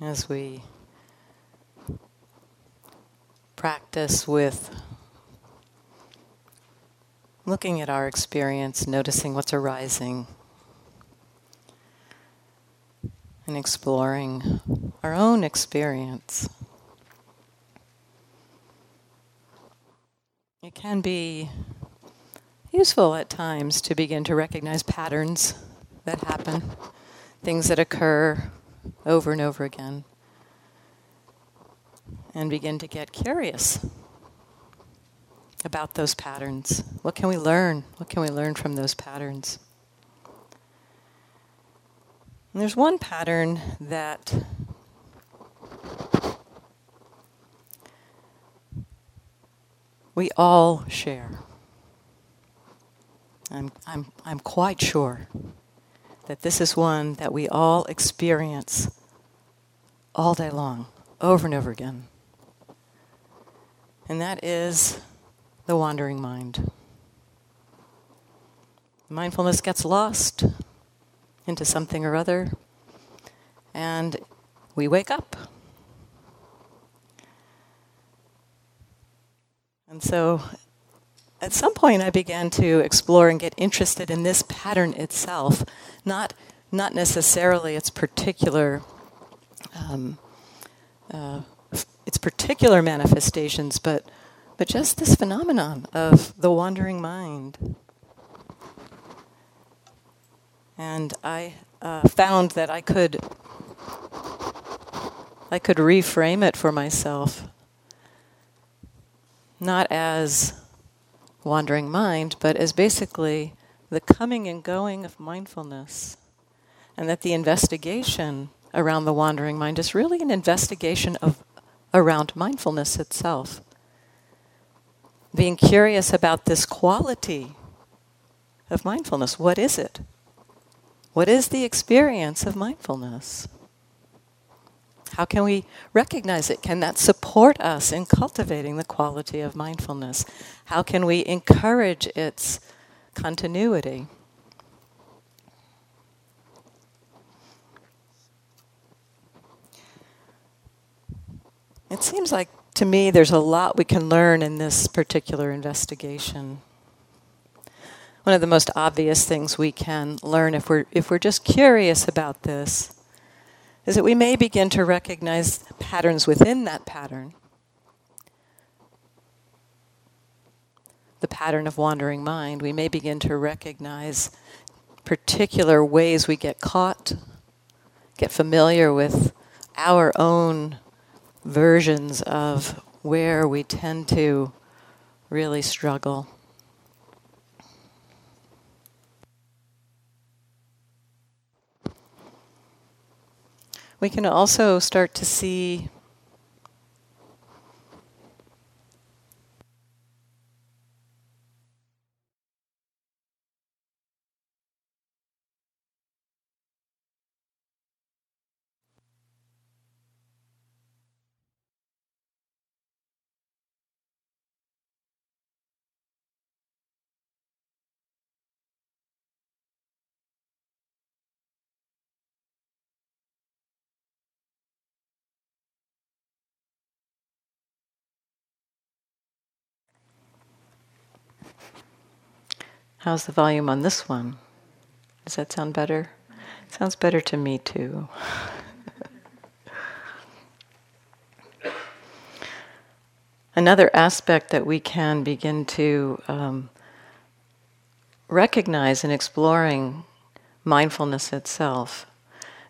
as we practice with looking at our experience, noticing what's arising, and exploring our own experience. It can be useful at times to begin to recognize patterns that happen, things that occur over and over again, and begin to get curious about those patterns. What can we learn? What can we learn from those patterns? And there's one pattern that we all share. I'm, I'm, I'm quite sure that this is one that we all experience all day long, over and over again. And that is the wandering mind. Mindfulness gets lost into something or other, and we wake up. And so at some point I began to explore and get interested in this pattern itself, not, not necessarily its particular um, uh, its particular manifestations, but but just this phenomenon of the wandering mind. And I uh, found that I could I could reframe it for myself, not as wandering mind, but as basically the coming and going of mindfulness, and that the investigation around the wandering mind is really an investigation of around mindfulness itself being curious about this quality of mindfulness. What is it? What is the experience of mindfulness? How can we recognize it? Can that support us in cultivating the quality of mindfulness? How can we encourage its continuity? It seems like to me, there's a lot we can learn in this particular investigation. One of the most obvious things we can learn if we're, if we're just curious about this is that we may begin to recognize patterns within that pattern. The pattern of wandering mind, we may begin to recognize particular ways we get caught, get familiar with our own versions of where we tend to really struggle. We can also start to see How's the volume on this one? Does that sound better? Sounds better to me too. Another aspect that we can begin to um, recognize in exploring mindfulness itself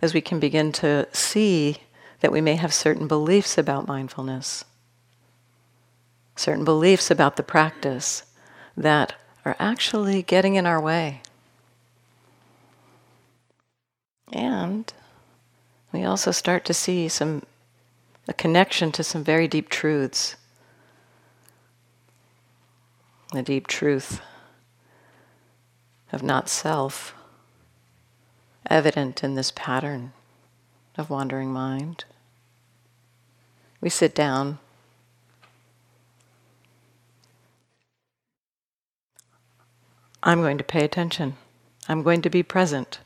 is we can begin to see that we may have certain beliefs about mindfulness, certain beliefs about the practice that are actually getting in our way. And we also start to see some a connection to some very deep truths. The deep truth of not self, evident in this pattern of wandering mind. We sit down I'm going to pay attention. I'm going to be present.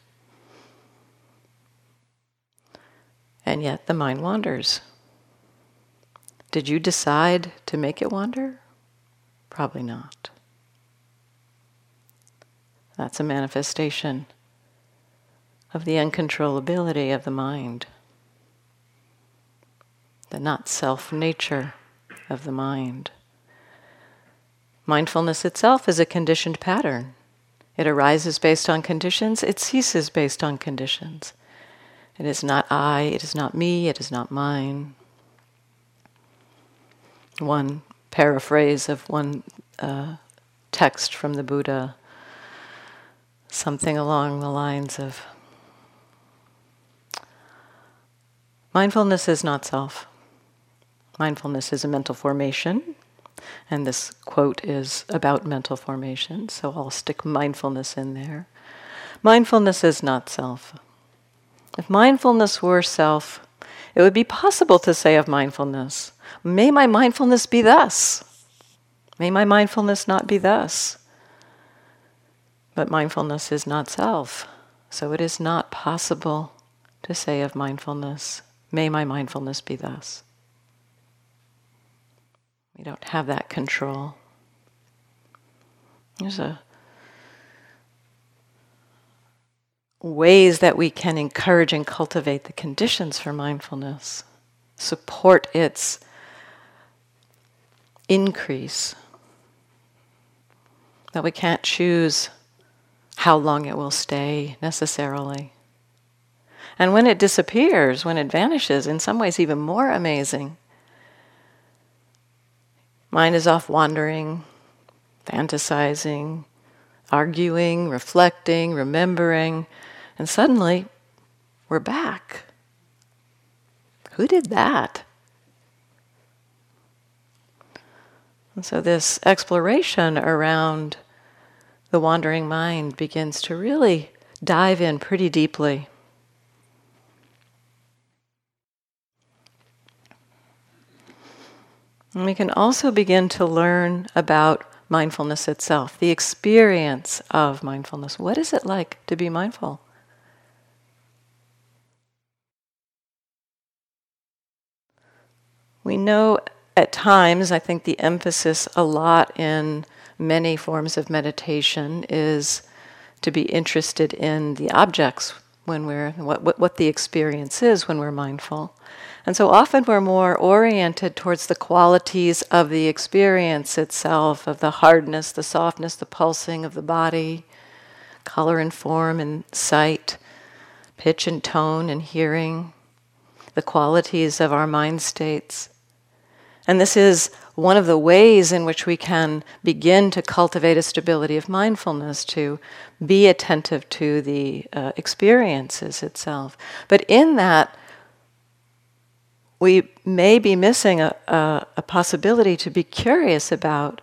And yet the mind wanders. Did you decide to make it wander? Probably not. That's a manifestation of the uncontrollability of the mind, the not self nature of the mind. Mindfulness itself is a conditioned pattern. It arises based on conditions, it ceases based on conditions. It is not I, it is not me, it is not mine. One paraphrase of one uh, text from the Buddha, something along the lines of Mindfulness is not self. Mindfulness is a mental formation, and this quote is about mental formation, so I'll stick mindfulness in there. Mindfulness is not self. If mindfulness were self, it would be possible to say of mindfulness, may my mindfulness be thus. May my mindfulness not be thus. But mindfulness is not self, so it is not possible to say of mindfulness, May my mindfulness be thus. We don't have that control. There's a ways that we can encourage and cultivate the conditions for mindfulness, support its increase. That we can't choose how long it will stay necessarily. And when it disappears, when it vanishes, in some ways even more amazing. Mind is off wandering, fantasizing, arguing, reflecting, remembering, and suddenly we're back. Who did that? And so this exploration around the wandering mind begins to really dive in pretty deeply. And we can also begin to learn about mindfulness itself, the experience of mindfulness. What is it like to be mindful? We know at times, I think the emphasis a lot in many forms of meditation is to be interested in the objects when we're, what, what, what the experience is when we're mindful. And so often we're more oriented towards the qualities of the experience itself, of the hardness, the softness, the pulsing of the body, color and form and sight, pitch and tone and hearing, the qualities of our mind states. And this is one of the ways in which we can begin to cultivate a stability of mindfulness, to be attentive to the uh, experiences itself. But in that, we may be missing a, a, a possibility to be curious about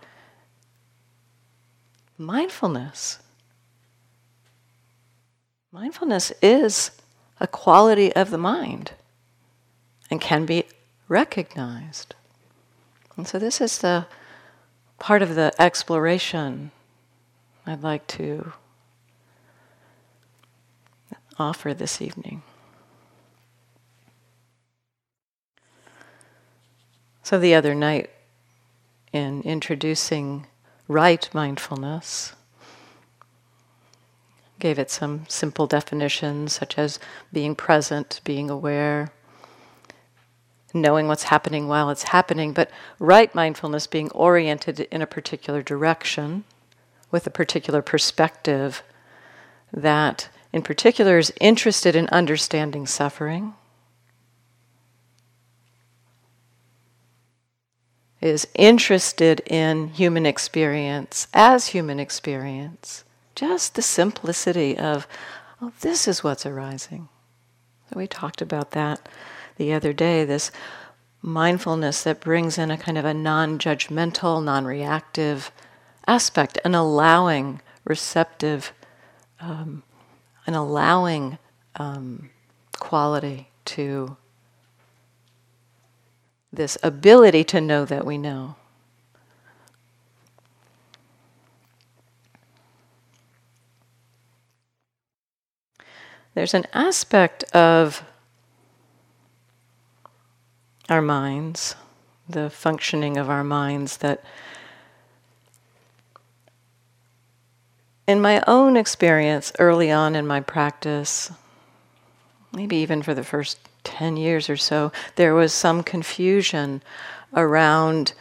mindfulness. Mindfulness is a quality of the mind and can be recognized. And so, this is the part of the exploration I'd like to offer this evening. So, the other night, in introducing right mindfulness, gave it some simple definitions such as being present, being aware, knowing what's happening while it's happening, but right mindfulness being oriented in a particular direction with a particular perspective that, in particular, is interested in understanding suffering is interested in human experience as human experience. Just the simplicity of, oh, this is what's arising. So we talked about that the other day, this mindfulness that brings in a kind of a non judgmental, non reactive aspect, an allowing, receptive, um, an allowing um, quality to this ability to know that we know. There's an aspect of our minds, the functioning of our minds, that in my own experience early on in my practice, maybe even for the first 10 years or so, there was some confusion around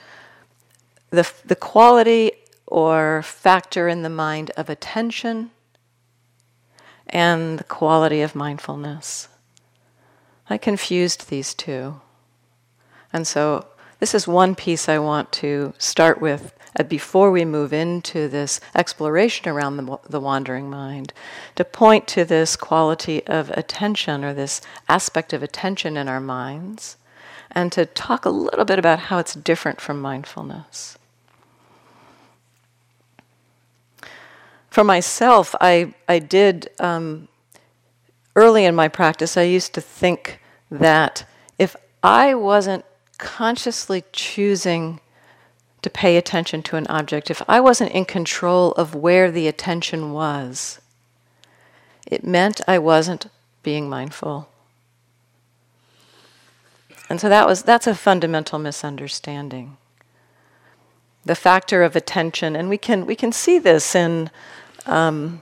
the, the quality or factor in the mind of attention and the quality of mindfulness. I confused these two. And so, this is one piece I want to start with uh, before we move into this exploration around the, the wandering mind, to point to this quality of attention or this aspect of attention in our minds, and to talk a little bit about how it's different from mindfulness. For myself, I, I did, um, early in my practice, I used to think that if I wasn't consciously choosing to pay attention to an object, if I wasn't in control of where the attention was, it meant I wasn't being mindful. And so that was that's a fundamental misunderstanding. The factor of attention, and we can we can see this in um,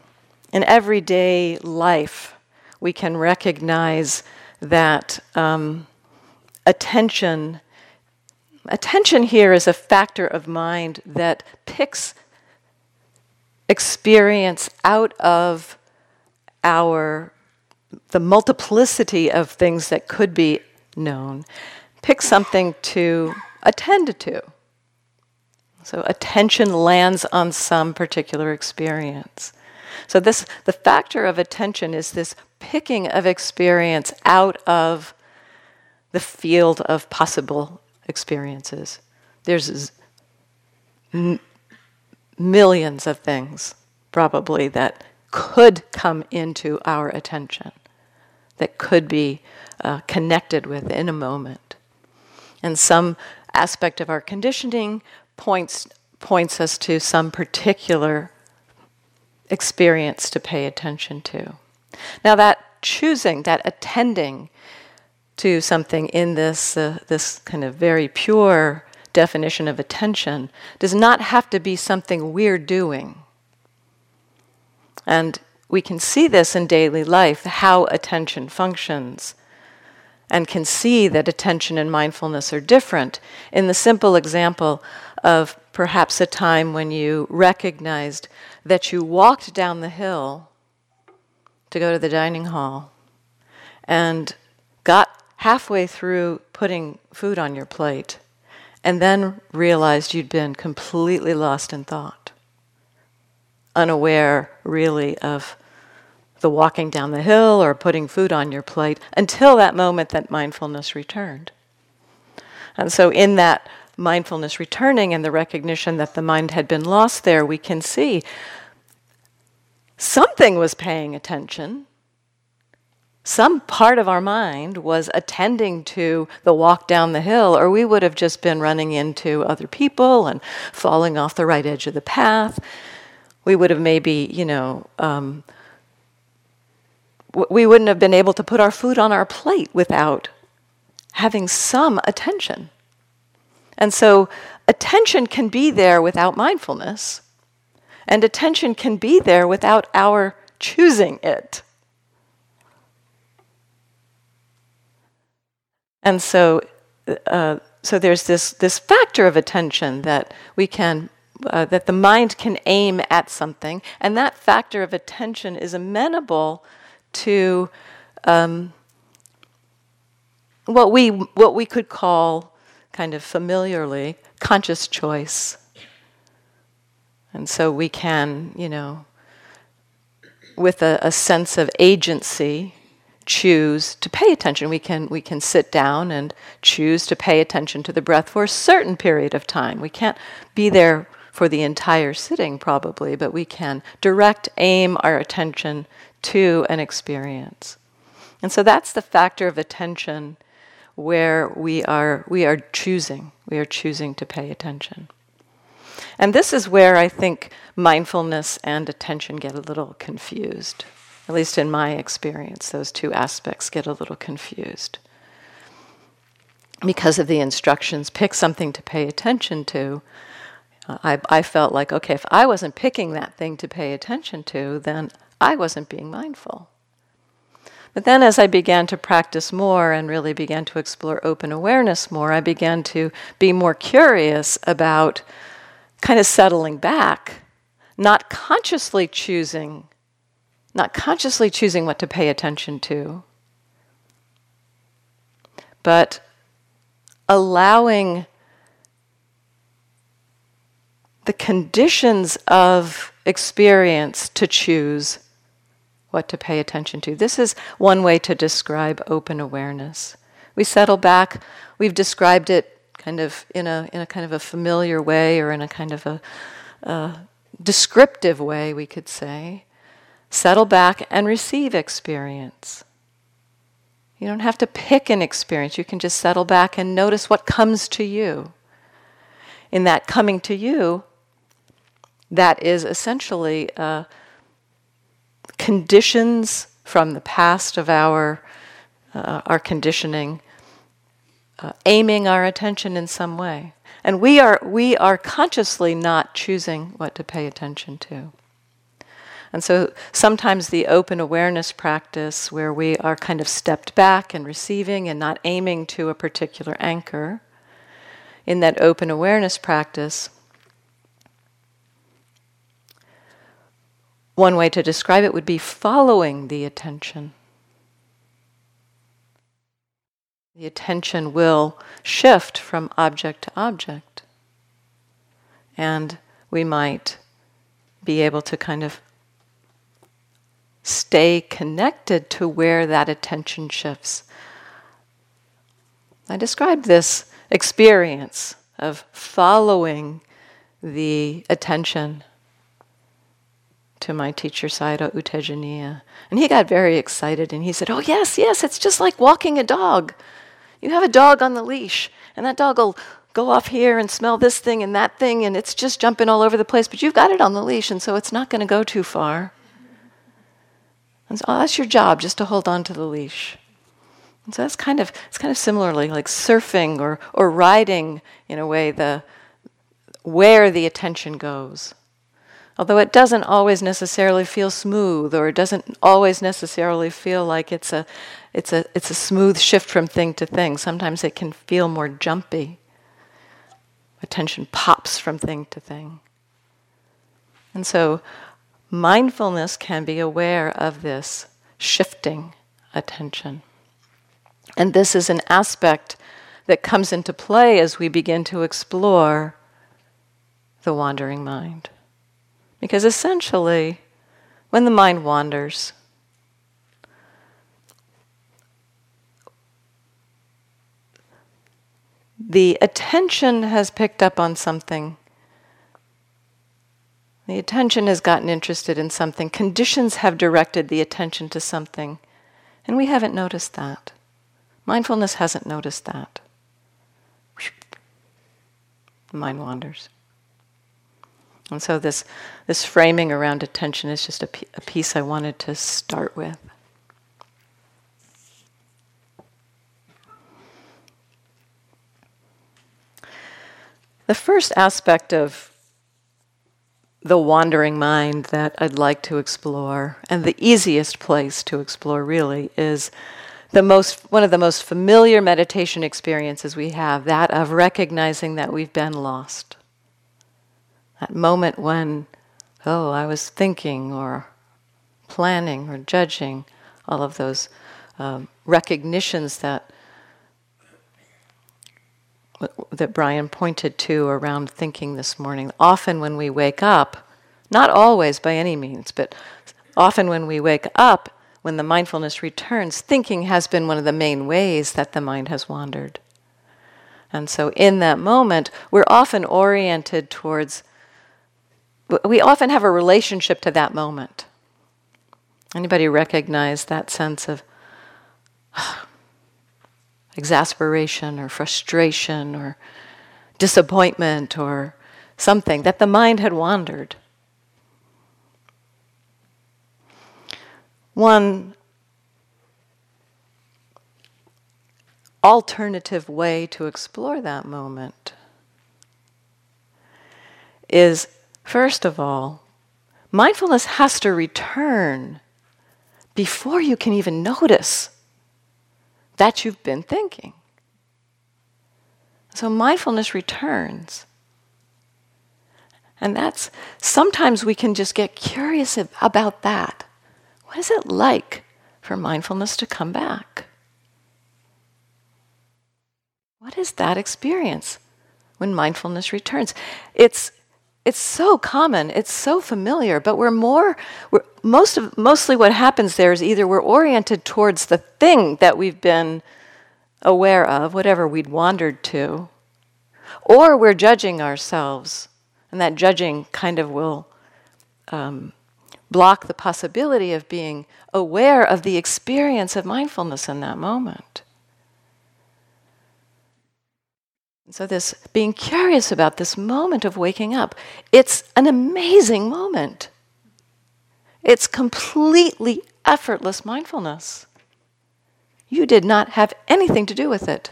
in everyday life. We can recognize that um, attention Attention here is a factor of mind that picks experience out of our the multiplicity of things that could be known. Pick something to attend to. So attention lands on some particular experience. So this the factor of attention is this picking of experience out of the field of possible experiences. There's millions of things, probably, that could come into our attention, that could be uh, connected with in a moment. And some aspect of our conditioning points, points us to some particular experience to pay attention to. Now, that choosing, that attending, to something in this, uh, this kind of very pure definition of attention does not have to be something we're doing. And we can see this in daily life, how attention functions, and can see that attention and mindfulness are different in the simple example of perhaps a time when you recognized that you walked down the hill to go to the dining hall and got halfway through putting food on your plate and then realized you'd been completely lost in thought, unaware really of the walking down the hill or putting food on your plate until that moment that mindfulness returned. And so, in that mindfulness returning and the recognition that the mind had been lost there, we can see something was paying attention some part of our mind was attending to the walk down the hill, or we would have just been running into other people and falling off the right edge of the path. We would have maybe, you know, um, we wouldn't have been able to put our food on our plate without having some attention. And so, attention can be there without mindfulness, and attention can be there without our choosing it. And so, uh, so there's this, this factor of attention that we can, uh, that the mind can aim at something, and that factor of attention is amenable to um, what we what we could call, kind of familiarly, conscious choice. And so we can, you know, with a, a sense of agency, choose to pay attention. We can, we can sit down and choose to pay attention to the breath for a certain period of time. We can't be there for the entire sitting, probably, but we can direct, aim our attention to an experience. And so that's the factor of attention where we are, we are choosing. We are choosing to pay attention. And this is where I think mindfulness and attention get a little confused. At least in my experience, those two aspects get a little confused. because of the instructions, pick something to pay attention to, uh, I, I felt like, okay, if I wasn't picking that thing to pay attention to, then I wasn't being mindful. But then, as I began to practice more and really began to explore open awareness more, I began to be more curious about kind of settling back, not consciously choosing, not consciously choosing what to pay attention to, but allowing the conditions of experience to choose what to pay attention to. This is one way to describe open awareness. We settle back, we've described it kind of in a, in a kind of a familiar way or in a kind of a, a descriptive way, we could say. Settle back and receive experience. You don't have to pick an experience. You can just settle back and notice what comes to you. In that coming to you, that is essentially uh, conditions from the past of our uh, our conditioning, uh, aiming our attention in some way, and we are we are consciously not choosing what to pay attention to. And so sometimes the open awareness practice, where we are kind of stepped back and receiving and not aiming to a particular anchor, in that open awareness practice, One way to describe it would be following the attention. The attention will shift from object to object. And we might be able to kind of stay connected to where that attention shifts. I described this experience of following the attention to my teacher Sayadaw U Tejaniya. And he got very excited and he said, Oh, yes, yes, it's just like walking a dog. You have a dog on the leash, and that dog will go off here and smell this thing and that thing, and it's just jumping all over the place, but you've got it on the leash, and so it's not going to go too far. And so that's your job, just to hold on to the leash. And so that's kind of it's kind of similarly like surfing or or riding in a way the where the attention goes. Although it doesn't always necessarily feel smooth, or it doesn't always necessarily feel like it's a, it's a, it's a smooth shift from thing to thing. Sometimes it can feel more jumpy. Attention pops from thing to thing. And so mindfulness can be aware of this shifting attention. And this is an aspect that comes into play as we begin to explore the wandering mind. Because essentially, when the mind wanders, the attention has picked up on something. The attention has gotten interested in something. Conditions have directed the attention to something. And we haven't noticed that. Mindfulness hasn't noticed that. The mind wanders. And so this, this framing around attention is just a, a piece I wanted to start with. The first aspect of the wandering mind that I'd like to explore, and the easiest place to explore really, is the most one of the most familiar meditation experiences we have, that of recognizing that we've been lost. That moment when, oh, I was thinking or planning or judging, all of those um, recognitions that that Brian pointed to around thinking this morning. Often when we wake up, not always by any means, but often when we wake up, when the mindfulness returns, thinking has been one of the main ways that the mind has wandered. And so in that moment, we're often oriented towards we often have a relationship to that moment. Anybody recognize that sense of ah, exasperation or frustration or disappointment or something that the mind had wandered? One alternative way to explore that moment is first of all, mindfulness has to return before you can even notice that you've been thinking. So mindfulness returns. And that's sometimes we can just get curious about that. What is it like for mindfulness to come back? What is that experience when mindfulness returns? It's it's so common, it's so familiar, but we're more we're, most of mostly what happens there is either we're oriented towards the thing that we've been aware of, whatever we'd wandered to, or we're judging ourselves, and that judging kind of will um, block the possibility of being aware of the experience of mindfulness in that moment. So, this being curious about this moment of waking up, it's an amazing moment. It's completely effortless mindfulness. You did not have anything to do with it,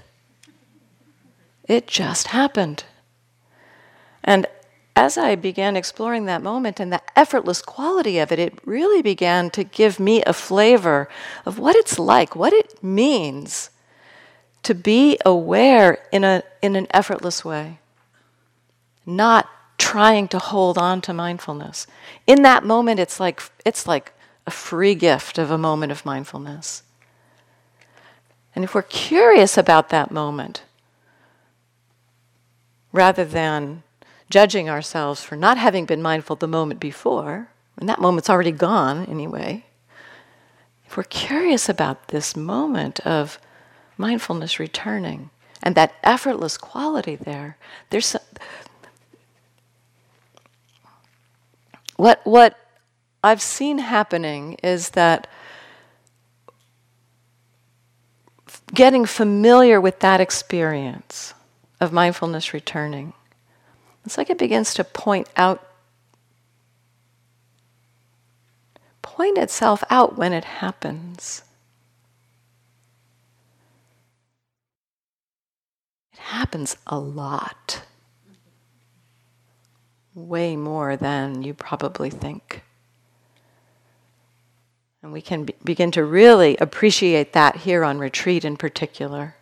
it just happened. And as I began exploring that moment and the effortless quality of it, it really began to give me a flavor of what it's like, what it means to be aware in, a, in an effortless way, not trying to hold on to mindfulness. In that moment, it's like, it's like a free gift of a moment of mindfulness. And if we're curious about that moment, rather than judging ourselves for not having been mindful the moment before, and that moment's already gone anyway, if we're curious about this moment of mindfulness returning and that effortless quality there there's some, what what i've seen happening is that getting familiar with that experience of mindfulness returning it's like it begins to point out point itself out when it happens happens a lot. Way more than you probably think. And we can be- begin to really appreciate that here on retreat in particular.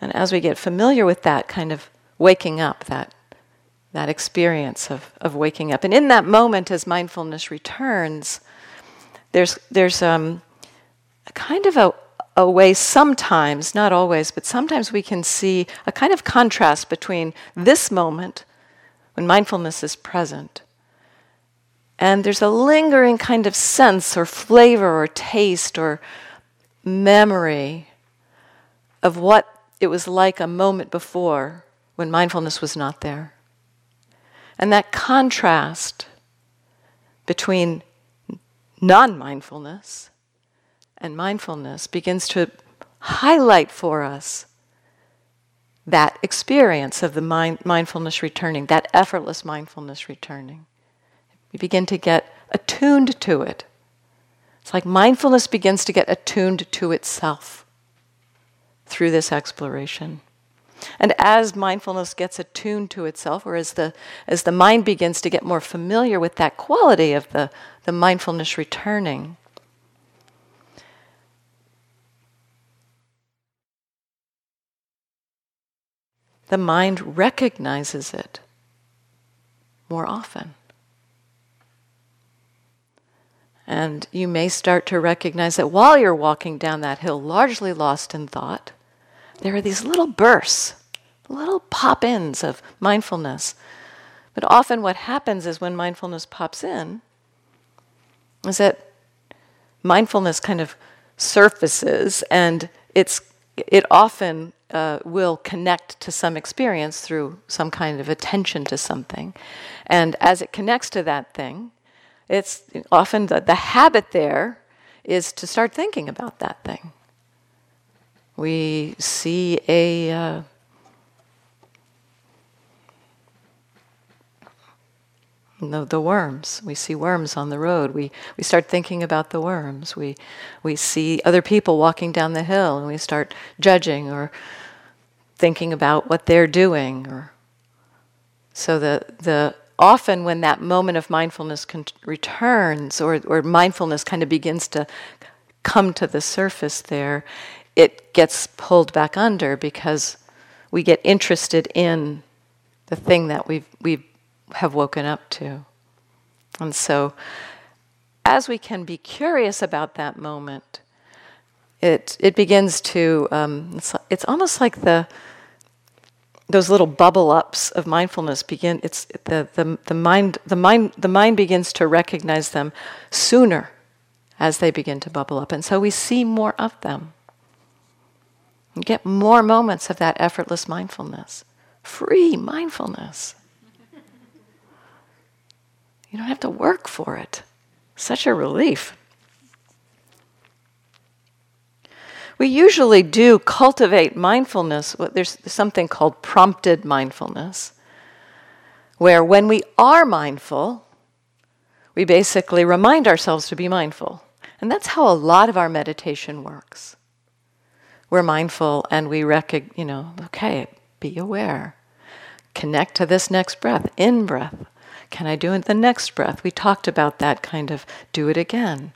And as we get familiar with that kind of waking up, that, that experience of, of waking up, and in that moment as mindfulness returns, there's, there's um, a kind of a, a way sometimes, not always, but sometimes we can see a kind of contrast between this moment when mindfulness is present and there's a lingering kind of sense or flavor or taste or memory of what it was like a moment before when mindfulness was not there. And that contrast between non mindfulness and mindfulness begins to highlight for us that experience of the mind, mindfulness returning, that effortless mindfulness returning. We begin to get attuned to it. It's like mindfulness begins to get attuned to itself through this exploration. And as mindfulness gets attuned to itself, or as the, as the mind begins to get more familiar with that quality of the, the mindfulness returning, the mind recognizes it more often. And you may start to recognize that while you're walking down that hill, largely lost in thought, there are these little bursts, little pop ins of mindfulness. But often, what happens is when mindfulness pops in, is that mindfulness kind of surfaces and it's, it often uh, will connect to some experience through some kind of attention to something. And as it connects to that thing, it's often the, the habit there is to start thinking about that thing. We see a uh, the, the worms. We see worms on the road. We, we start thinking about the worms. We, we see other people walking down the hill and we start judging or thinking about what they're doing. Or so the, the often when that moment of mindfulness con- returns or, or mindfulness kind of begins to come to the surface there, it gets pulled back under because we get interested in the thing that we've, we've have woken up to. And so, as we can be curious about that moment, it, it begins to, um, it's, it's almost like the, those little bubble ups of mindfulness begin, it's the, the, the, mind, the, mind, the mind begins to recognize them sooner as they begin to bubble up. And so we see more of them. and get more moments of that effortless mindfulness, free mindfulness. You don't have to work for it. Such a relief. We usually do cultivate mindfulness. There's something called prompted mindfulness, where when we are mindful, we basically remind ourselves to be mindful. And that's how a lot of our meditation works. We're mindful and we recognize, you know, okay, be aware. Connect to this next breath, in breath. Can I do it the next breath? We talked about that kind of do it again.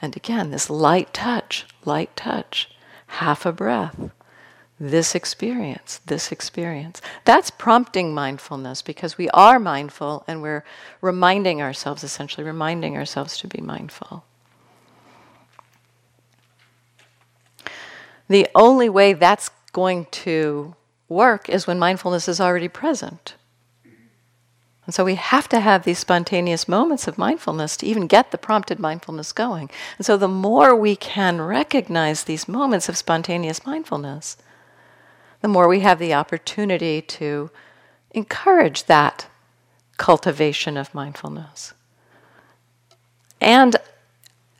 And again, this light touch, light touch, half a breath. This experience, this experience. That's prompting mindfulness because we are mindful and we're reminding ourselves, essentially, reminding ourselves to be mindful. The only way that's going to work is when mindfulness is already present. And so we have to have these spontaneous moments of mindfulness to even get the prompted mindfulness going. And so the more we can recognize these moments of spontaneous mindfulness, the more we have the opportunity to encourage that cultivation of mindfulness. And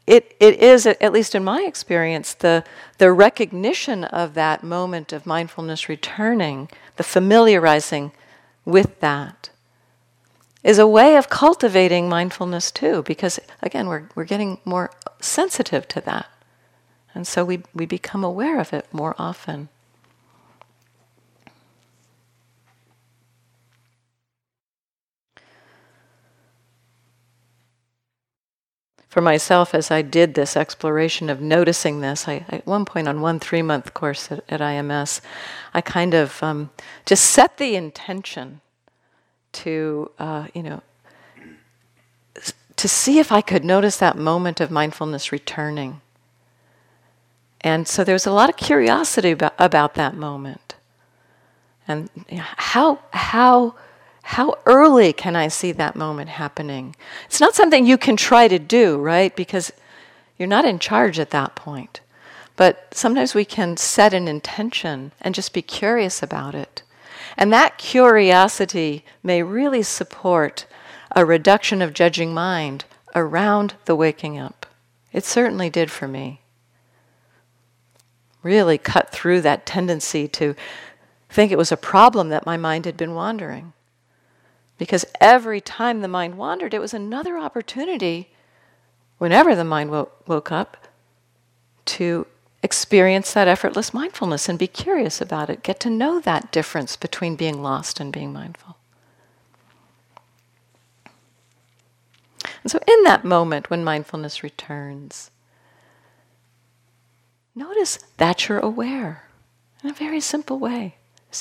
it, it is, at least in my experience, the, the recognition of that moment of mindfulness returning, the familiarizing with that is a way of cultivating mindfulness too, because again, we're, we're getting more sensitive to that. And so we, we become aware of it more often. For myself, as I did this exploration of noticing this, I, at one point on one three month course at, at IMS, I kind of um, just set the intention to, uh, you know, to see if I could notice that moment of mindfulness returning. And so there's a lot of curiosity about, about that moment. And how, how, how early can I see that moment happening? It's not something you can try to do, right? Because you're not in charge at that point. But sometimes we can set an intention and just be curious about it. And that curiosity may really support a reduction of judging mind around the waking up. It certainly did for me. Really cut through that tendency to think it was a problem that my mind had been wandering. Because every time the mind wandered, it was another opportunity, whenever the mind woke, up, to experience that effortless mindfulness and be curious about it. Get to know that difference between being lost and being mindful. And so, in that moment when mindfulness returns, notice that you're aware in a very simple way.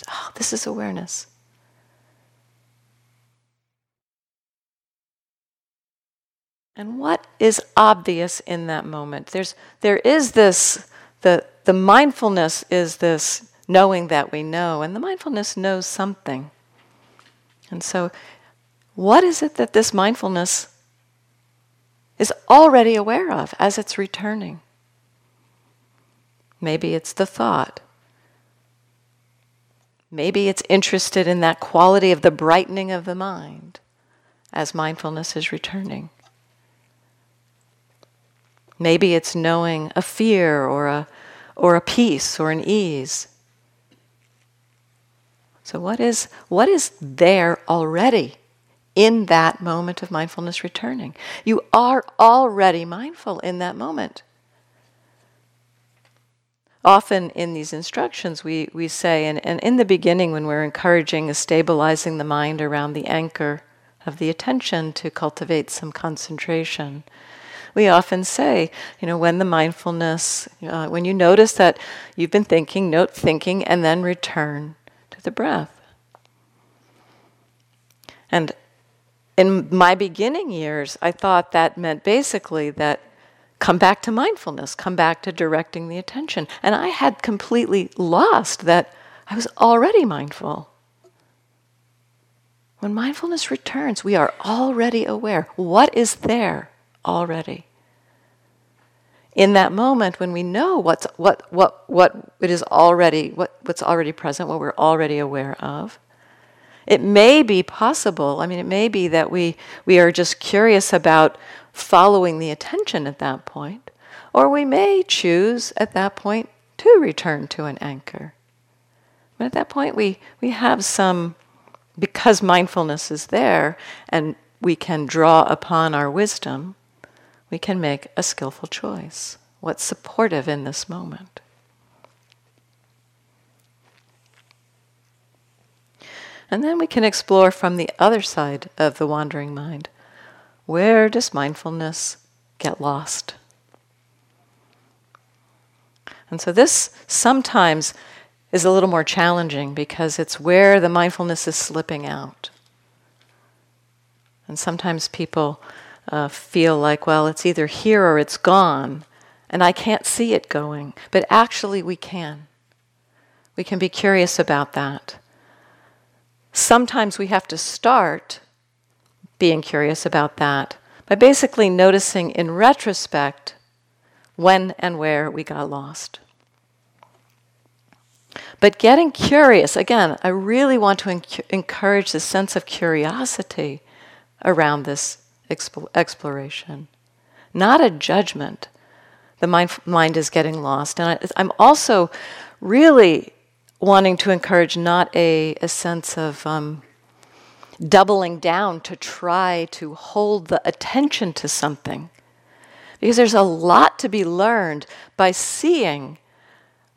oh, this is awareness. And what is obvious in that moment? There's, there is this the, the mindfulness is this knowing that we know, and the mindfulness knows something. And so, what is it that this mindfulness is already aware of as it's returning? Maybe it's the thought. Maybe it's interested in that quality of the brightening of the mind as mindfulness is returning. Maybe it's knowing a fear or a, or a peace or an ease. So what is what is there already in that moment of mindfulness returning. You are already mindful in that moment. Often in these instructions, we, we say, and, and in the beginning, when we're encouraging stabilizing the mind around the anchor of the attention to cultivate some concentration, we often say, you know, when the mindfulness, uh, when you notice that you've been thinking, note thinking, and then return to the breath. And in my beginning years, I thought that meant basically that come back to mindfulness, come back to directing the attention. And I had completely lost that I was already mindful. When mindfulness returns, we are already aware. What is there already? In that moment when we know what's what what what it is already what, what's already present, what we're already aware of, it may be possible, I mean, it may be that we, we are just curious about following the attention at that point, or we may choose at that point to return to an anchor. But at that point, we, we have some, because mindfulness is there and we can draw upon our wisdom, we can make a skillful choice. What's supportive in this moment? And then we can explore from the other side of the wandering mind. Where does mindfulness get lost? And so this sometimes is a little more challenging because it's where the mindfulness is slipping out. And sometimes people uh, feel like, well, it's either here or it's gone, and I can't see it going. But actually, we can. We can be curious about that sometimes we have to start being curious about that by basically noticing in retrospect when and where we got lost. But getting curious, again, I really want to enc- encourage the sense of curiosity around this expo- exploration, not a judgment. The mind, mind is getting lost. And I, I'm also really wanting to encourage not a, a sense of um, doubling down to try to hold the attention to something. Because there's a lot to be learned by seeing,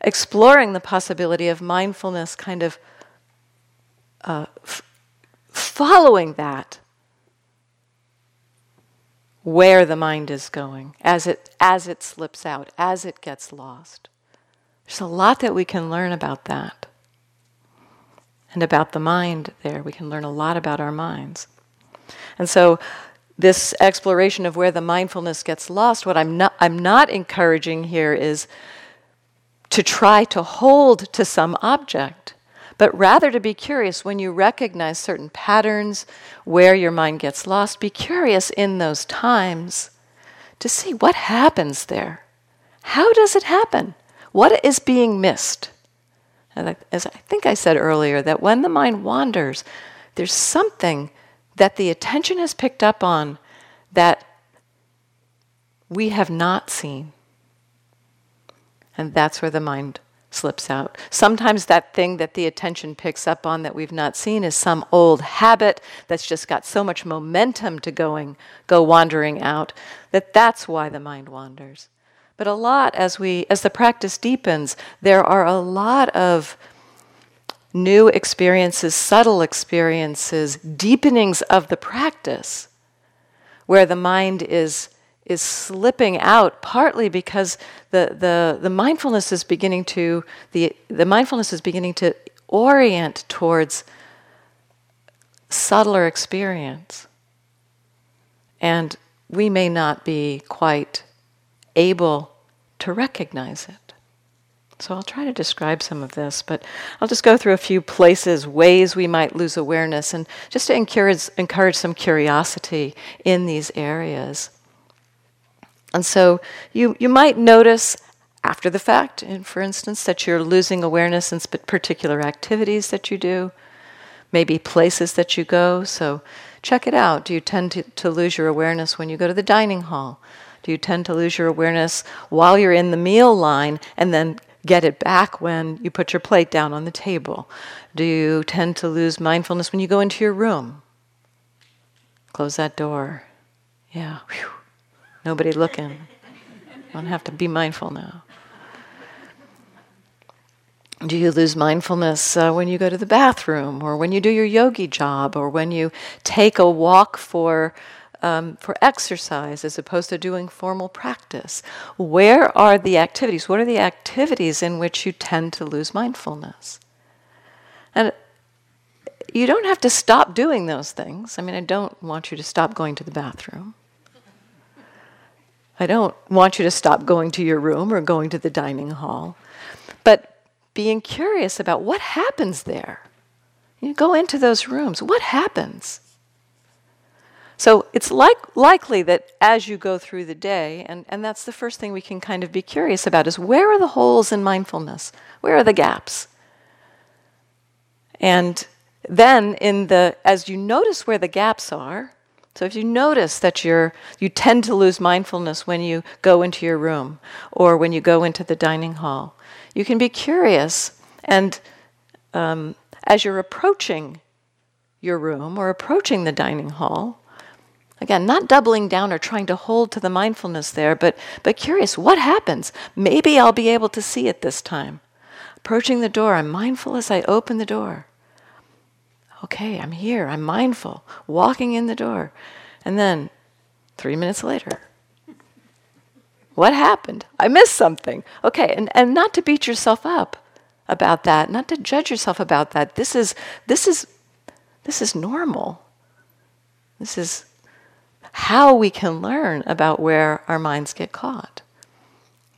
exploring the possibility of mindfulness, kind of uh, f- following that where the mind is going as it as it slips out as it gets lost there's a lot that we can learn about that. And about the mind there. We can learn a lot about our minds. And so, this exploration of where the mindfulness gets lost, what I'm not, I'm not encouraging here is to try to hold to some object, but rather to be curious when you recognize certain patterns where your mind gets lost. Be curious in those times to see what happens there. How does it happen? What is being missed? As I think I said earlier, that when the mind wanders, there's something that the attention has picked up on that we have not seen. And that's where the mind slips out. Sometimes that thing that the attention picks up on that we've not seen is some old habit that's just got so much momentum to going go wandering out that that's why the mind wanders. But a lot as we as the practice deepens, there are a lot of new experiences, subtle experiences, deepenings of the practice where the mind is is slipping out partly because the, the, the mindfulness is beginning to the, the mindfulness is beginning to orient towards subtler experience. And we may not be quite able to recognize it. So I'll try to describe some of this, but I'll just go through a few places, ways we might lose awareness, and just to encourage, encourage some curiosity in these areas. And so you, you might notice after the fact, and for instance, that you're losing awareness in particular activities that you do, maybe places that you go. So check it out. Do you tend to, to lose your awareness when you go to the dining hall? Do you tend to lose your awareness while you're in the meal line and then get it back when you put your plate down on the table? Do you tend to lose mindfulness when you go into your room? Close that door. Yeah. Whew. Nobody looking. I don't have to be mindful now. Do you lose mindfulness uh, when you go to the bathroom, or when you do your yogi job, or when you take a walk for um, for exercise as opposed to doing formal practice? Where are the activities? What are the activities in which you tend to lose mindfulness? And you don't have to stop doing those things. I mean, I don't want you to stop going to the bathroom. I don't want you to stop going to your room or going to the dining hall. But being curious about what happens there. You go into those rooms, what happens? So it's like, likely that as you go through the day, and, and that's the first thing we can kind of be curious about, is where are the holes in mindfulness? Where are the gaps? And then in the as you notice where the gaps are, so if you notice that you're you tend to lose mindfulness when you go into your room or when you go into the dining hall, you can be curious, and um, as you're approaching your room or approaching the dining hall, again, not doubling down or trying to hold to the mindfulness there, but, but curious, what happens? Maybe I'll be able to see it this time. Approaching the door, I'm mindful as I open the door. Okay, I'm here, I'm mindful, walking in the door. And then three minutes later, what happened? I missed something. Okay, and, and not to beat yourself up about that, not to judge yourself about that. This is this is this is normal. This is how we can learn about where our minds get caught.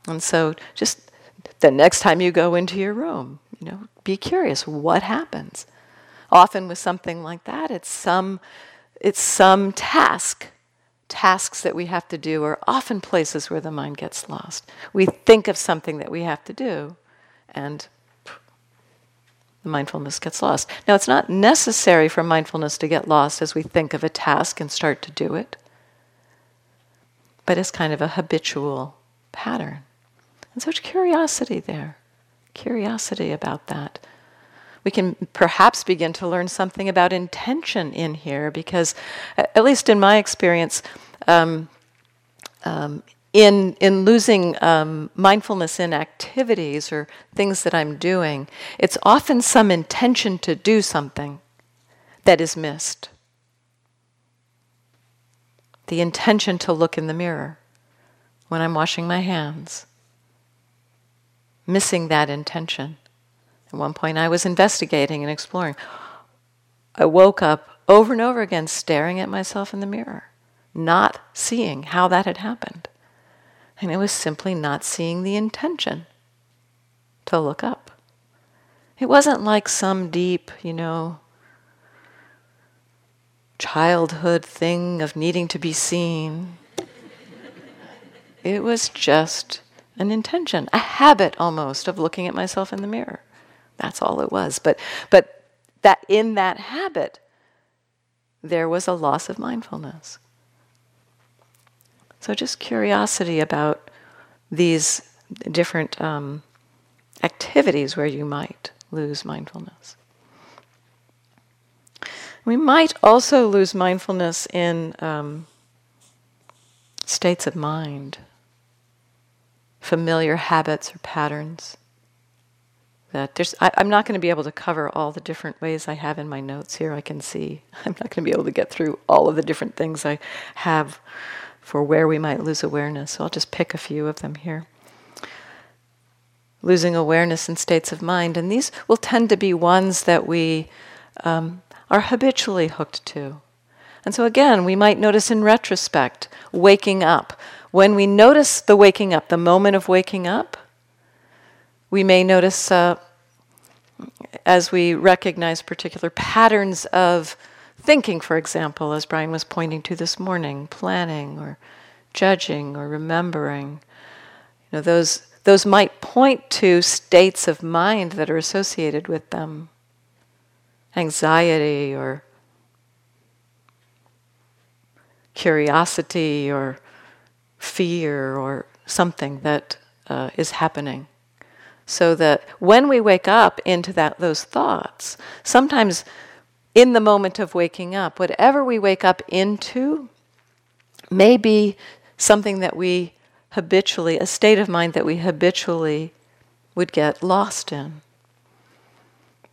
And so just the next time you go into your room, you know, be curious what happens. Often with something like that, it's some it's some task tasks that we have to do are often places where the mind gets lost. We think of something that we have to do, and the mindfulness gets lost. Now, it's not necessary for mindfulness to get lost as we think of a task and start to do it, but it's kind of a habitual pattern. And so, curiosity there, curiosity about that we can perhaps begin to learn something about intention in here because, at least in my experience, um, um, in, in losing um, mindfulness in activities or things that I'm doing, it's often some intention to do something that is missed. The intention to look in the mirror when I'm washing my hands, missing that intention. At one point, I was investigating and exploring. I woke up over and over again staring at myself in the mirror, not seeing how that had happened. And it was simply not seeing the intention to look up. It wasn't like some deep, you know, childhood thing of needing to be seen. It was just an intention, a habit almost of looking at myself in the mirror. That's all it was. But, but that in that habit, there was a loss of mindfulness. So just curiosity about these different um, activities where you might lose mindfulness. We might also lose mindfulness in um, states of mind, familiar habits or patterns that there's I, am not going to be able to cover all the different ways I have in my notes here. I can see I'm not going to be able to get through all of the different things I have for where we might lose awareness. So I'll just pick a few of them here. Losing awareness in states of mind, and these will tend to be ones that we um, are habitually hooked to. And so again, we might notice in retrospect, waking up. When we notice the waking up, the moment of waking up, we may notice uh, as we recognize particular patterns of thinking, for example, as Brian was pointing to this morning, planning or judging or remembering. You know, those, those might point to states of mind that are associated with them anxiety or curiosity or fear or something that uh, is happening so that when we wake up into that those thoughts sometimes in the moment of waking up, whatever we wake up into may be something that we habitually, a state of mind that we habitually would get lost in.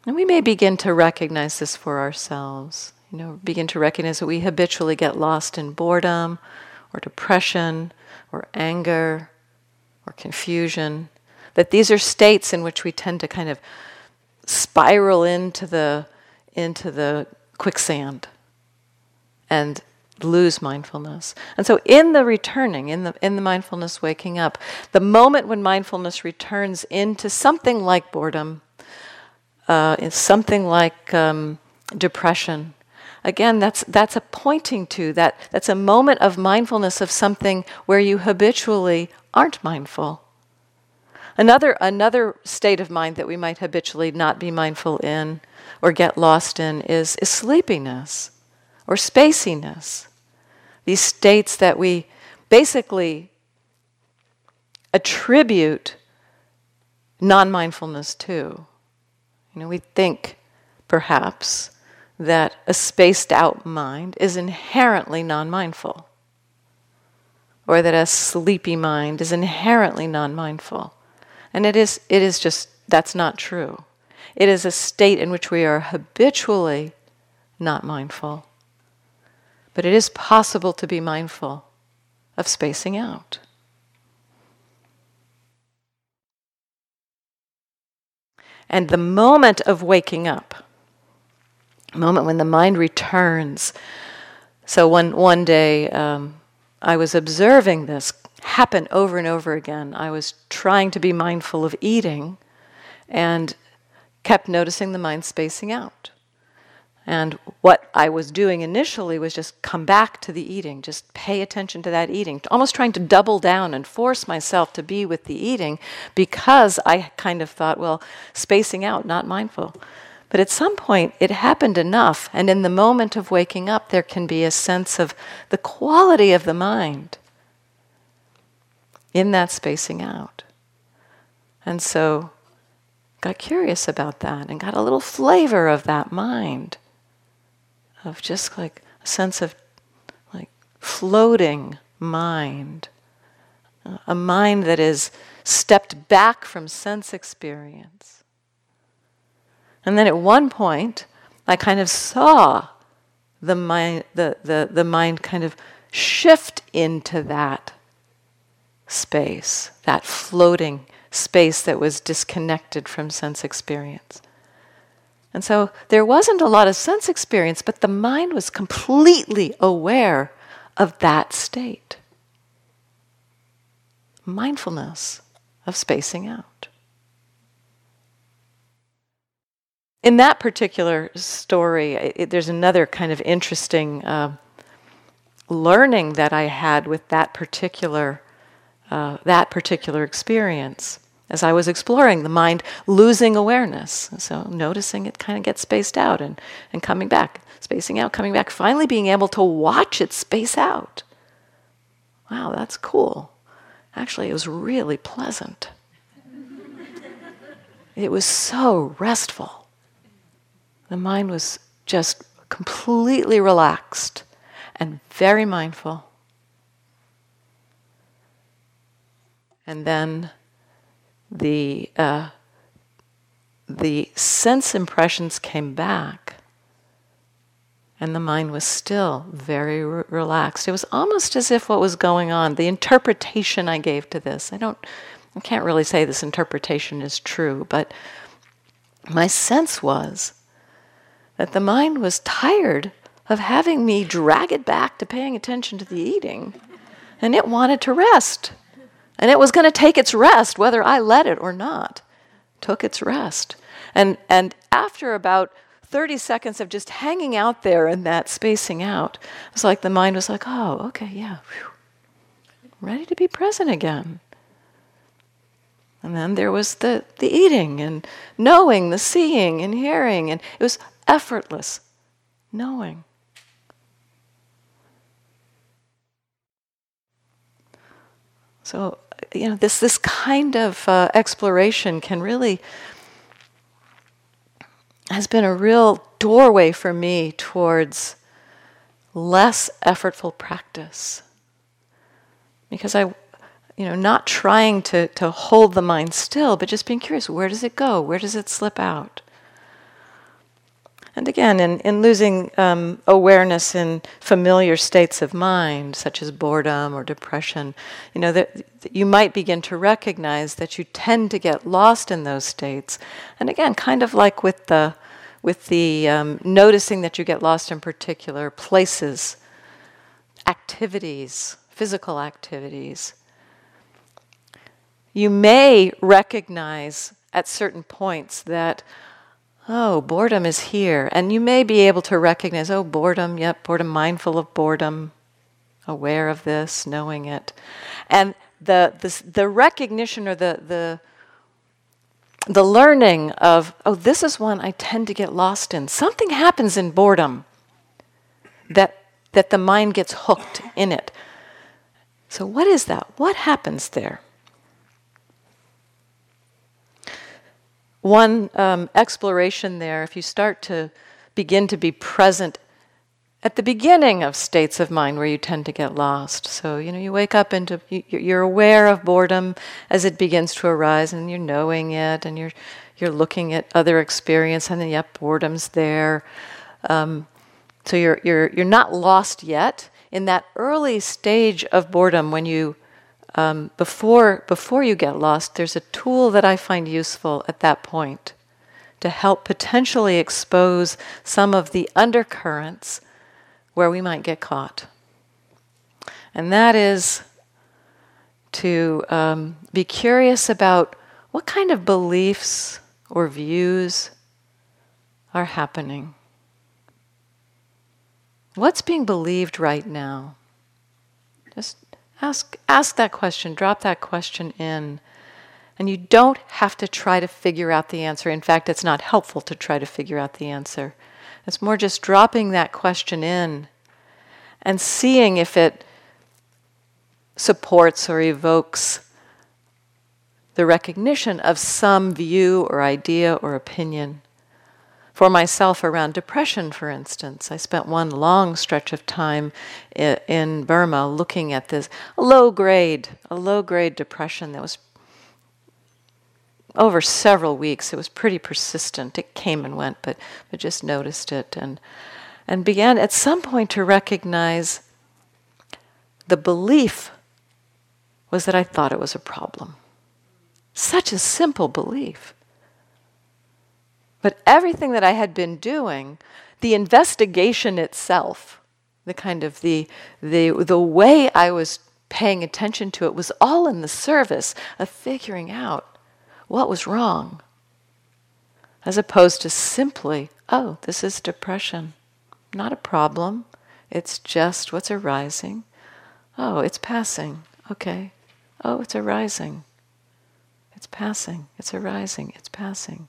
And we may begin to recognize this for ourselves. You know, begin to recognize that we habitually get lost in boredom or depression or anger or confusion. That these are states in which we tend to kind of spiral into the into the quicksand and lose mindfulness. And so in the returning, in the in the mindfulness waking up, the moment when mindfulness returns into something like boredom, uh, something like um, depression, again that's that's a pointing to that that's a moment of mindfulness of something where you habitually aren't mindful. Another another state of mind that we might habitually not be mindful in or get lost in is, is sleepiness or spaciness. These states that we basically attribute non mindfulness to. You know, we think perhaps that a spaced out mind is inherently non mindful, or that a sleepy mind is inherently non mindful. And it is, it is just, that's not true. It is a state in which we are habitually not mindful. But it is possible to be mindful of spacing out. And the moment of waking up, moment when the mind returns. So one, one day um, I was observing this happen over and over again. I was trying to be mindful of eating, and kept noticing the mind spacing out. And what I was doing initially was just come back to the eating, just pay attention to that eating, almost trying to double down and force myself to be with the eating because I kind of thought, well, spacing out, not mindful. But at some point, it happened enough, and in the moment of waking up, there can be a sense of the quality of the mind in that spacing out. And so got curious about that and got a little flavor of that mind of just like a sense of like floating mind a mind that is stepped back from sense experience and then at one point i kind of saw the mind the, the, the mind kind of shift into that space that floating space that was disconnected from sense experience. And so there wasn't a lot of sense experience, but the mind was completely aware of that state. Mindfulness of spacing out. In that particular story, it, there's another kind of interesting uh, learning that I had with that particular uh, that particular experience as I was exploring the mind losing awareness. So noticing it kind of gets spaced out and, and coming back, spacing out, coming back, finally being able to watch it space out. Wow, that's cool. Actually, it was really pleasant. it was so restful. The mind was just completely relaxed and very mindful. And then the, uh, the sense impressions came back, and the mind was still very re- relaxed. It was almost as if what was going on, the interpretation I gave to this, I don't, I can't really say this interpretation is true, but my sense was that the mind was tired of having me drag it back to paying attention to the eating, and it wanted to rest. And it was going to take its rest, whether I let it or not. Took its rest. And, and after about 30 seconds of just hanging out there in that spacing out, it's like the mind was like, oh, okay, yeah, whew. ready to be present again. And then there was the, the eating and knowing, the seeing and hearing, and it was effortless knowing. So you know, this, this kind of uh, exploration can really has been a real doorway for me towards less effortful practice. Because I, you know, not trying to, to hold the mind still, but just being curious where does it go? Where does it slip out? And again, in, in losing um, awareness in familiar states of mind, such as boredom or depression, you know, that, that you might begin to recognize that you tend to get lost in those states. And again, kind of like with the, with the um, noticing that you get lost in particular places, activities, physical activities, you may recognize at certain points that oh, boredom is here. And you may be able to recognize, oh, boredom, yep, boredom, mindful of boredom, aware of this, knowing it. And the, the, the recognition or the, the, the learning of, oh, this is one I tend to get lost in. Something happens in boredom that, that the mind gets hooked in it. So, what is that? What happens there? One um, exploration there, if you start to begin to be present at the beginning of states of mind where you tend to get lost. So, you know, you wake up into, you're aware of boredom as it begins to arise and you're knowing it and you're, you're looking at other experience and then, yep, boredom's there. Um, so you're, you're, you're not lost yet. In that early stage of boredom, when you um, before, before you get lost, there's a tool that I find useful at that point to help potentially expose some of the undercurrents where we might get caught. And that is to um, be curious about what kind of beliefs or views are happening. What's being believed right now? Just Ask, ask that question, drop that question in. And you don't have to try to figure out the answer. In fact, it's not helpful to try to figure out the answer. It's more just dropping that question in and seeing if it supports or evokes the recognition of some view or idea or opinion for myself around depression, for instance. I spent one long stretch of time in Burma looking at this low grade, a low grade depression that was over several weeks. It was pretty persistent. It came and went, but but just noticed it and and began at some point to recognize the belief was that I thought it was a problem. Such a simple belief. But everything that I had been doing, the investigation itself, the kind of the, the, the way I was paying attention to it was all in the service of figuring out what was wrong, as opposed to simply, oh, this is depression. Not a problem. It's just what's arising. Oh, it's passing. Okay. Oh, it's arising. It's passing. It's arising. It's passing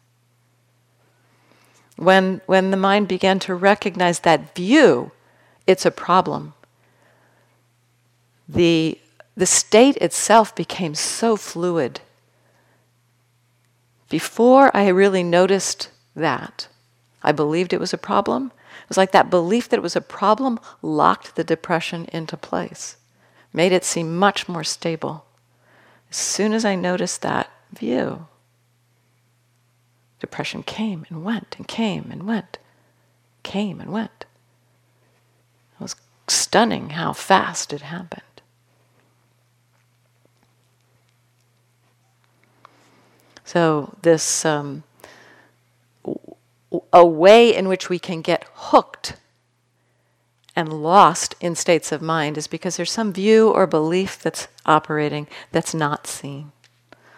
when, when the mind began to recognize that view, it's a problem. The, the state itself became so fluid. Before I really noticed that, I believed it was a problem. It was like that belief that it was a problem locked the depression into place, made it seem much more stable. As soon as I noticed that view, Depression came and went and came and went, came and went. It was stunning how fast it happened. So, this um, a way in which we can get hooked and lost in states of mind is because there's some view or belief that's operating that's not seen.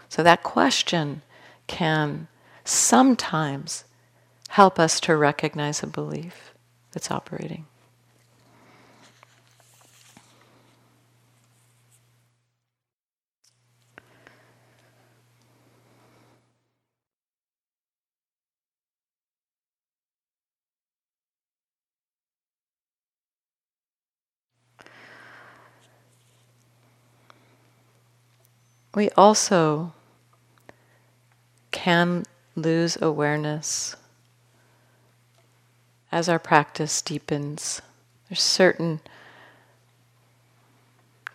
So, that question can sometimes help us to recognize a belief that's operating. We also can lose awareness as our practice deepens. There's certain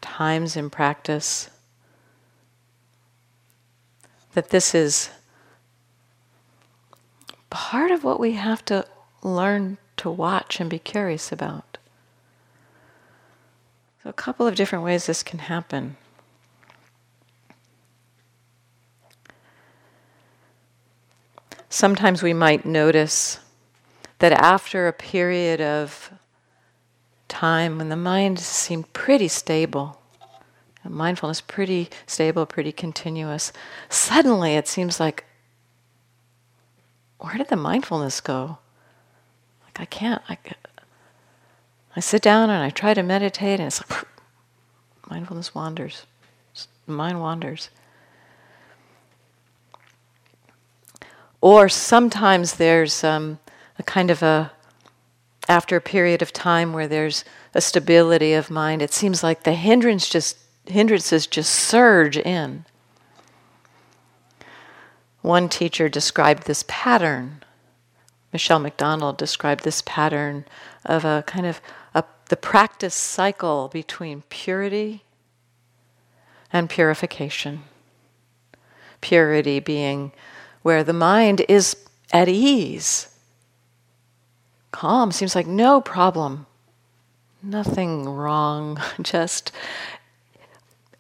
times in practice that this is part of what we have to learn to watch and be curious about. So, a couple of different ways this can happen. Sometimes we might notice that after a period of time when the mind seemed pretty stable, mindfulness pretty stable, pretty continuous, suddenly it seems like, where did the mindfulness go? Like I can't. I, I sit down and I try to meditate, and it's like mindfulness wanders, mind wanders. Or sometimes there's um, a kind of a, after a period of time where there's a stability of mind, it seems like the hindrance just, hindrances just surge in. One teacher described this pattern. Michele McDonald described this pattern of a kind of a, the practice cycle between purity and purification. Purity being where the mind is at ease, calm, seems like no problem, nothing wrong, just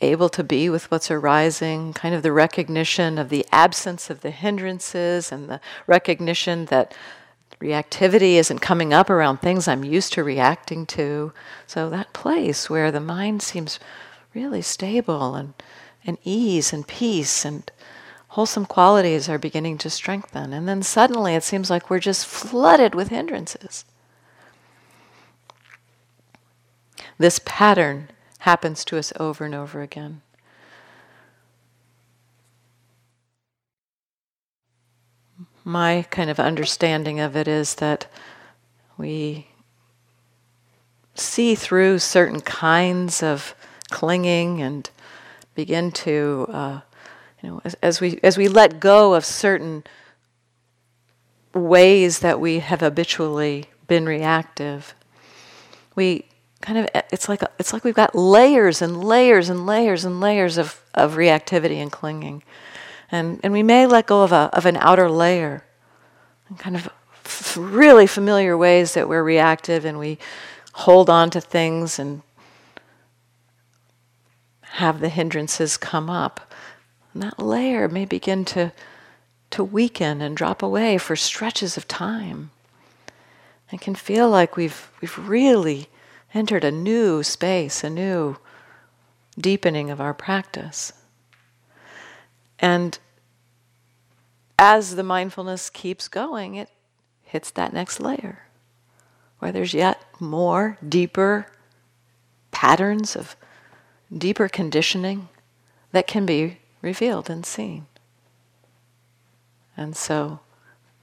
able to be with what's arising, kind of the recognition of the absence of the hindrances and the recognition that reactivity isn't coming up around things I'm used to reacting to. So that place where the mind seems really stable and, and ease and peace and wholesome qualities are beginning to strengthen. And then suddenly it seems like we're just flooded with hindrances. This pattern happens to us over and over again. My kind of understanding of it is that we see through certain kinds of clinging and begin to uh, you know, as, as we as we let go of certain ways that we have habitually been reactive, we kind of it's like it's like we've got layers and layers and layers and layers of, of reactivity and clinging, and and we may let go of a of an outer layer, and kind of f- really familiar ways that we're reactive and we hold on to things and have the hindrances come up. And that layer may begin to, to weaken and drop away for stretches of time. It can feel like we've, we've really entered a new space, a new deepening of our practice. And as the mindfulness keeps going, it hits that next layer where there's yet more deeper patterns of deeper conditioning that can be revealed and seen. And so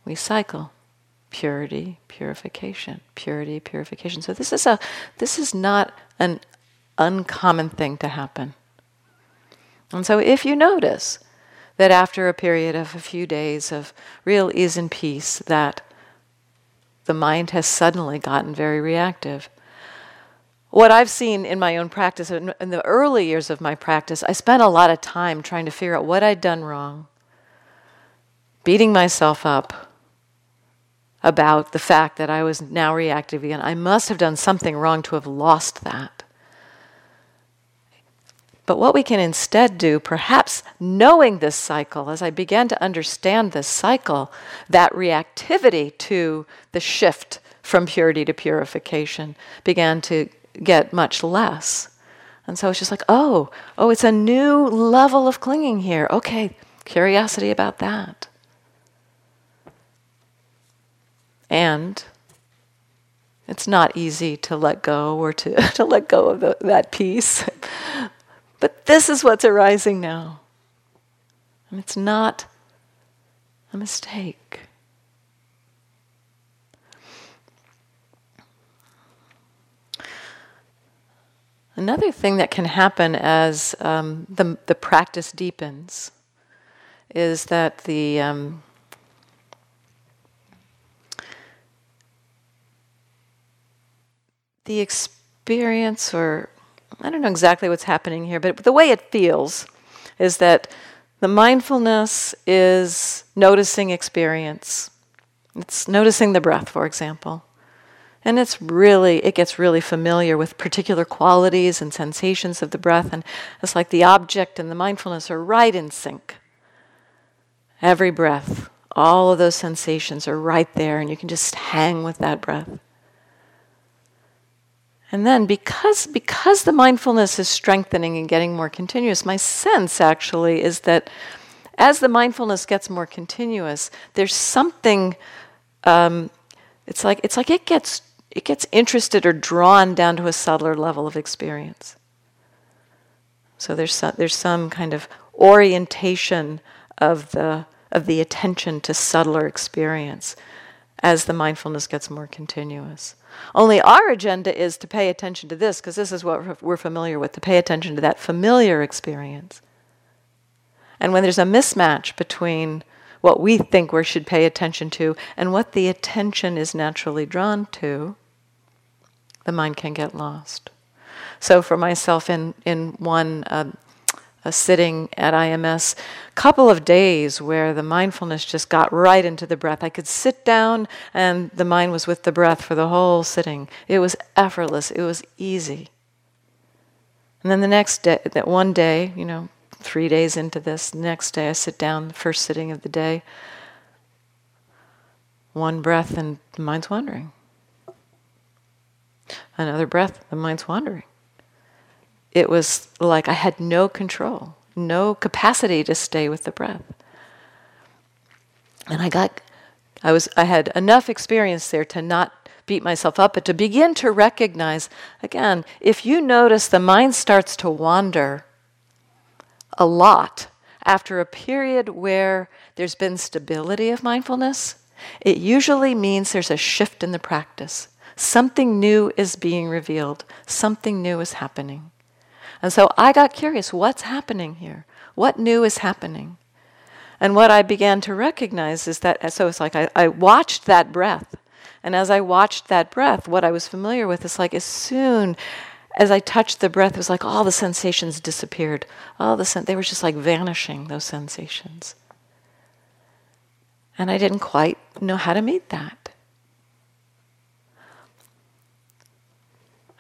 we cycle purity, purification, purity, purification. So this is a this is not an uncommon thing to happen. And so if you notice that after a period of a few days of real ease and peace that the mind has suddenly gotten very reactive, what I've seen in my own practice, in, in the early years of my practice, I spent a lot of time trying to figure out what I'd done wrong, beating myself up about the fact that I was now reactive again. I must have done something wrong to have lost that. But what we can instead do, perhaps knowing this cycle, as I began to understand this cycle, that reactivity to the shift from purity to purification began to get much less. And so it's just like, oh, oh, it's a new level of clinging here. Okay, curiosity about that. And it's not easy to let go or to, to let go of the, that piece. but this is what's arising now. And it's not a mistake. Another thing that can happen as um, the, the practice deepens is that the um, the experience, or I don't know exactly what's happening here, but the way it feels is that the mindfulness is noticing experience. It's noticing the breath, for example. And it's really, it gets really familiar with particular qualities and sensations of the breath. And it's like the object and the mindfulness are right in sync. Every breath, all of those sensations are right there, and you can just hang with that breath. And then because because the mindfulness is strengthening and getting more continuous, my sense actually is that as the mindfulness gets more continuous, there's something. Um, it's like it's like it gets it gets interested or drawn down to a subtler level of experience. So there's some, there's some kind of orientation of the of the attention to subtler experience as the mindfulness gets more continuous. Only our agenda is to pay attention to this because this is what we're familiar with, to pay attention to that familiar experience. And when there's a mismatch between what we think we should pay attention to and what the attention is naturally drawn to, the mind can get lost. So for myself, in in one uh, a sitting at IMS, couple of days where the mindfulness just got right into the breath. I could sit down and the mind was with the breath for the whole sitting. It was effortless. It was easy. And then the next day, that one day, you know, three days into this, next day I sit down, first sitting of the day, one breath and the mind's wandering. Another breath, the mind's wandering. It was like I had no control, no capacity to stay with the breath. And I got, I was, I had enough experience there to not beat myself up, but to begin to recognize again, if you notice the mind starts to wander a lot after a period where there's been stability of mindfulness, it usually means there's a shift in the practice. Something new is being revealed, something new is happening. And so I got curious what's happening here? What new is happening? And what I began to recognize is that, so it's like I, I watched that breath. And as I watched that breath, what I was familiar with is like as soon as I touched the breath, it was like all the sensations disappeared. All the sen- they were just like vanishing, those sensations. And I didn't quite know how to meet that.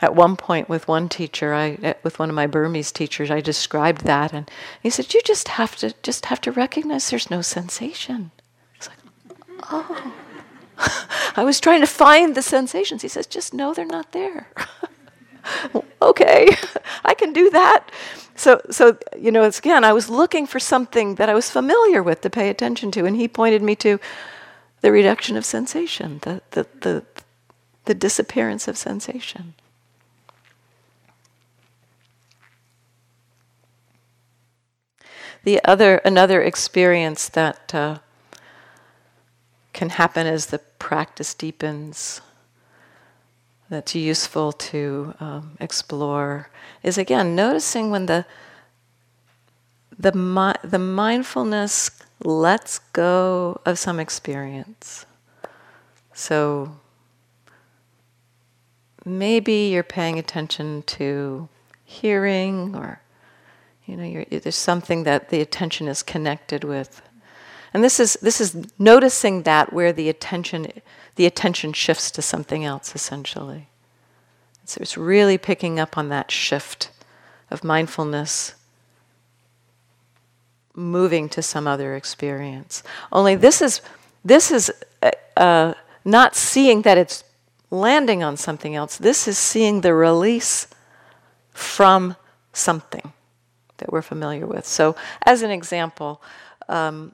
At one point with one teacher, I eh, with one of my Burmese teachers, I described that, and he said, "You just have to just have to recognize there's no sensation." It's like, oh, I was trying to find the sensations. He says, "Just know they're not there." okay, I can do that. So, so you know, it's again, I was looking for something that I was familiar with to pay attention to, and he pointed me to the reduction of sensation, the the the, the disappearance of sensation. The other, another experience that uh, can happen as the practice deepens, that's useful to um, explore, is again noticing when the the mi- the mindfulness lets go of some experience. So maybe you're paying attention to hearing or you know, there's something that the attention is connected with. And this is, this is noticing that where the attention, the attention shifts to something else, essentially. So it's really picking up on that shift of mindfulness moving to some other experience. Only this is, this is uh, uh, not seeing that it's landing on something else. This is seeing the release from something that we're familiar with. So, as an example, um,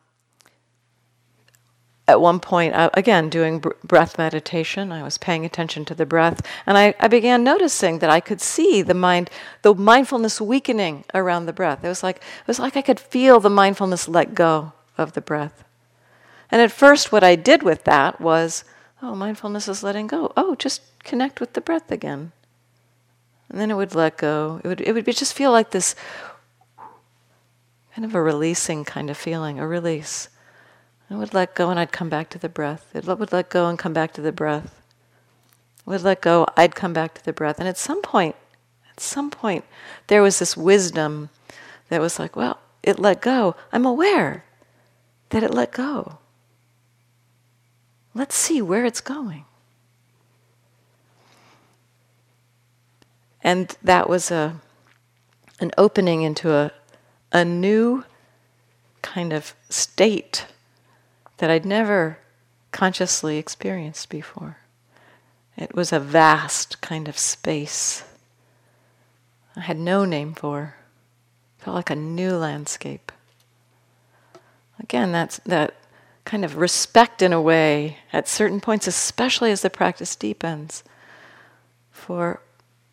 at one point, I, again, doing br- breath meditation, I was paying attention to the breath, and I, I, began noticing that I could see the mind, the mindfulness weakening around the breath. It was like it was like I could feel the mindfulness let go of the breath. And at first, what I did with that was, oh, mindfulness is letting go. Oh, just connect with the breath again. And then it would let go. It would, it would be, just feel like this kind of a releasing kind of feeling, a release. I would let go and I'd come back to the breath. It would let go and come back to the breath. I would let go, I'd come back to the breath. And at some point, at some point, there was this wisdom that was like, well, it let go. I'm aware that it let go. Let's see where it's going. And that was a, an opening into a, a new kind of state that I'd never consciously experienced before. It was a vast kind of space I had no name for. It felt like a new landscape. Again, that's that kind of respect in a way at certain points, especially as the practice deepens, for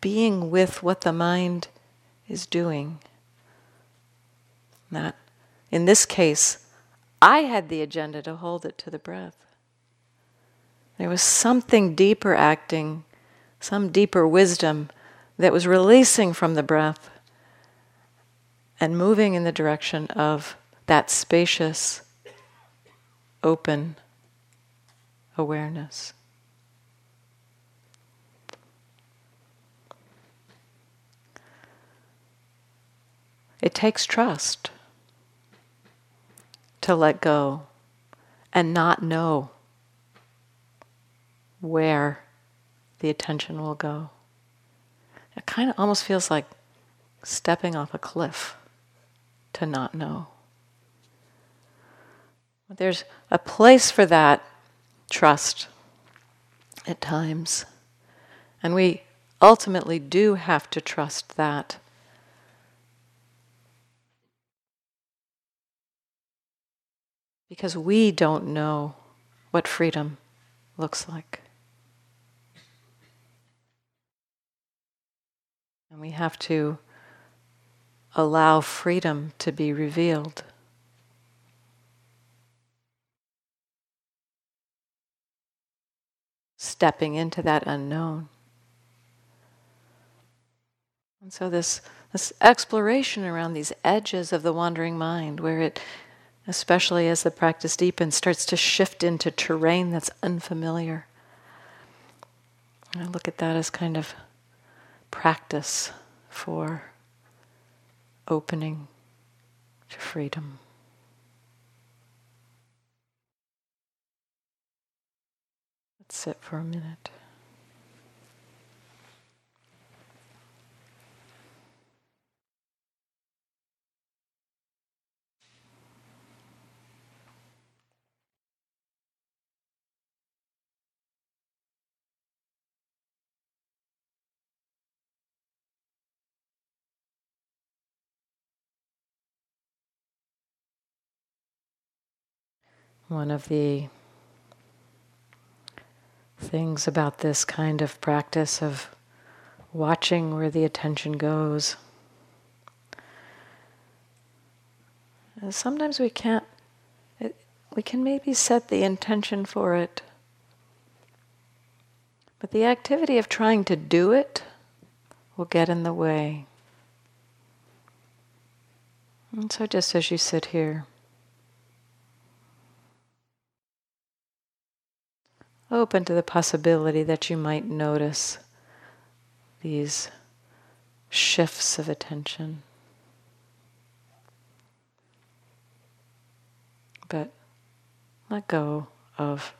being with what the mind is doing. That, in this case, I had the agenda to hold it to the breath. There was something deeper acting, some deeper wisdom that was releasing from the breath and moving in the direction of that spacious, open awareness. It takes trust to let go and not know where the attention will go. It kind of almost feels like stepping off a cliff to not know. But There's a place for that trust at times. And we ultimately do have to trust that. Because we don't know what freedom looks like. And we have to allow freedom to be revealed. Stepping into that unknown. And so, this, this exploration around these edges of the wandering mind, where it, especially as the practice deepens, starts to shift into terrain that's unfamiliar. I look at that as kind of practice for opening to freedom. Let's sit for a minute. One of the things about this kind of practice of watching where the attention goes. Sometimes we can't, it, we can maybe set the intention for it, but the activity of trying to do it will get in the way. And so, just as you sit here, open to the possibility that you might notice these shifts of attention. But let go of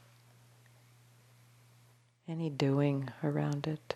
any doing around it.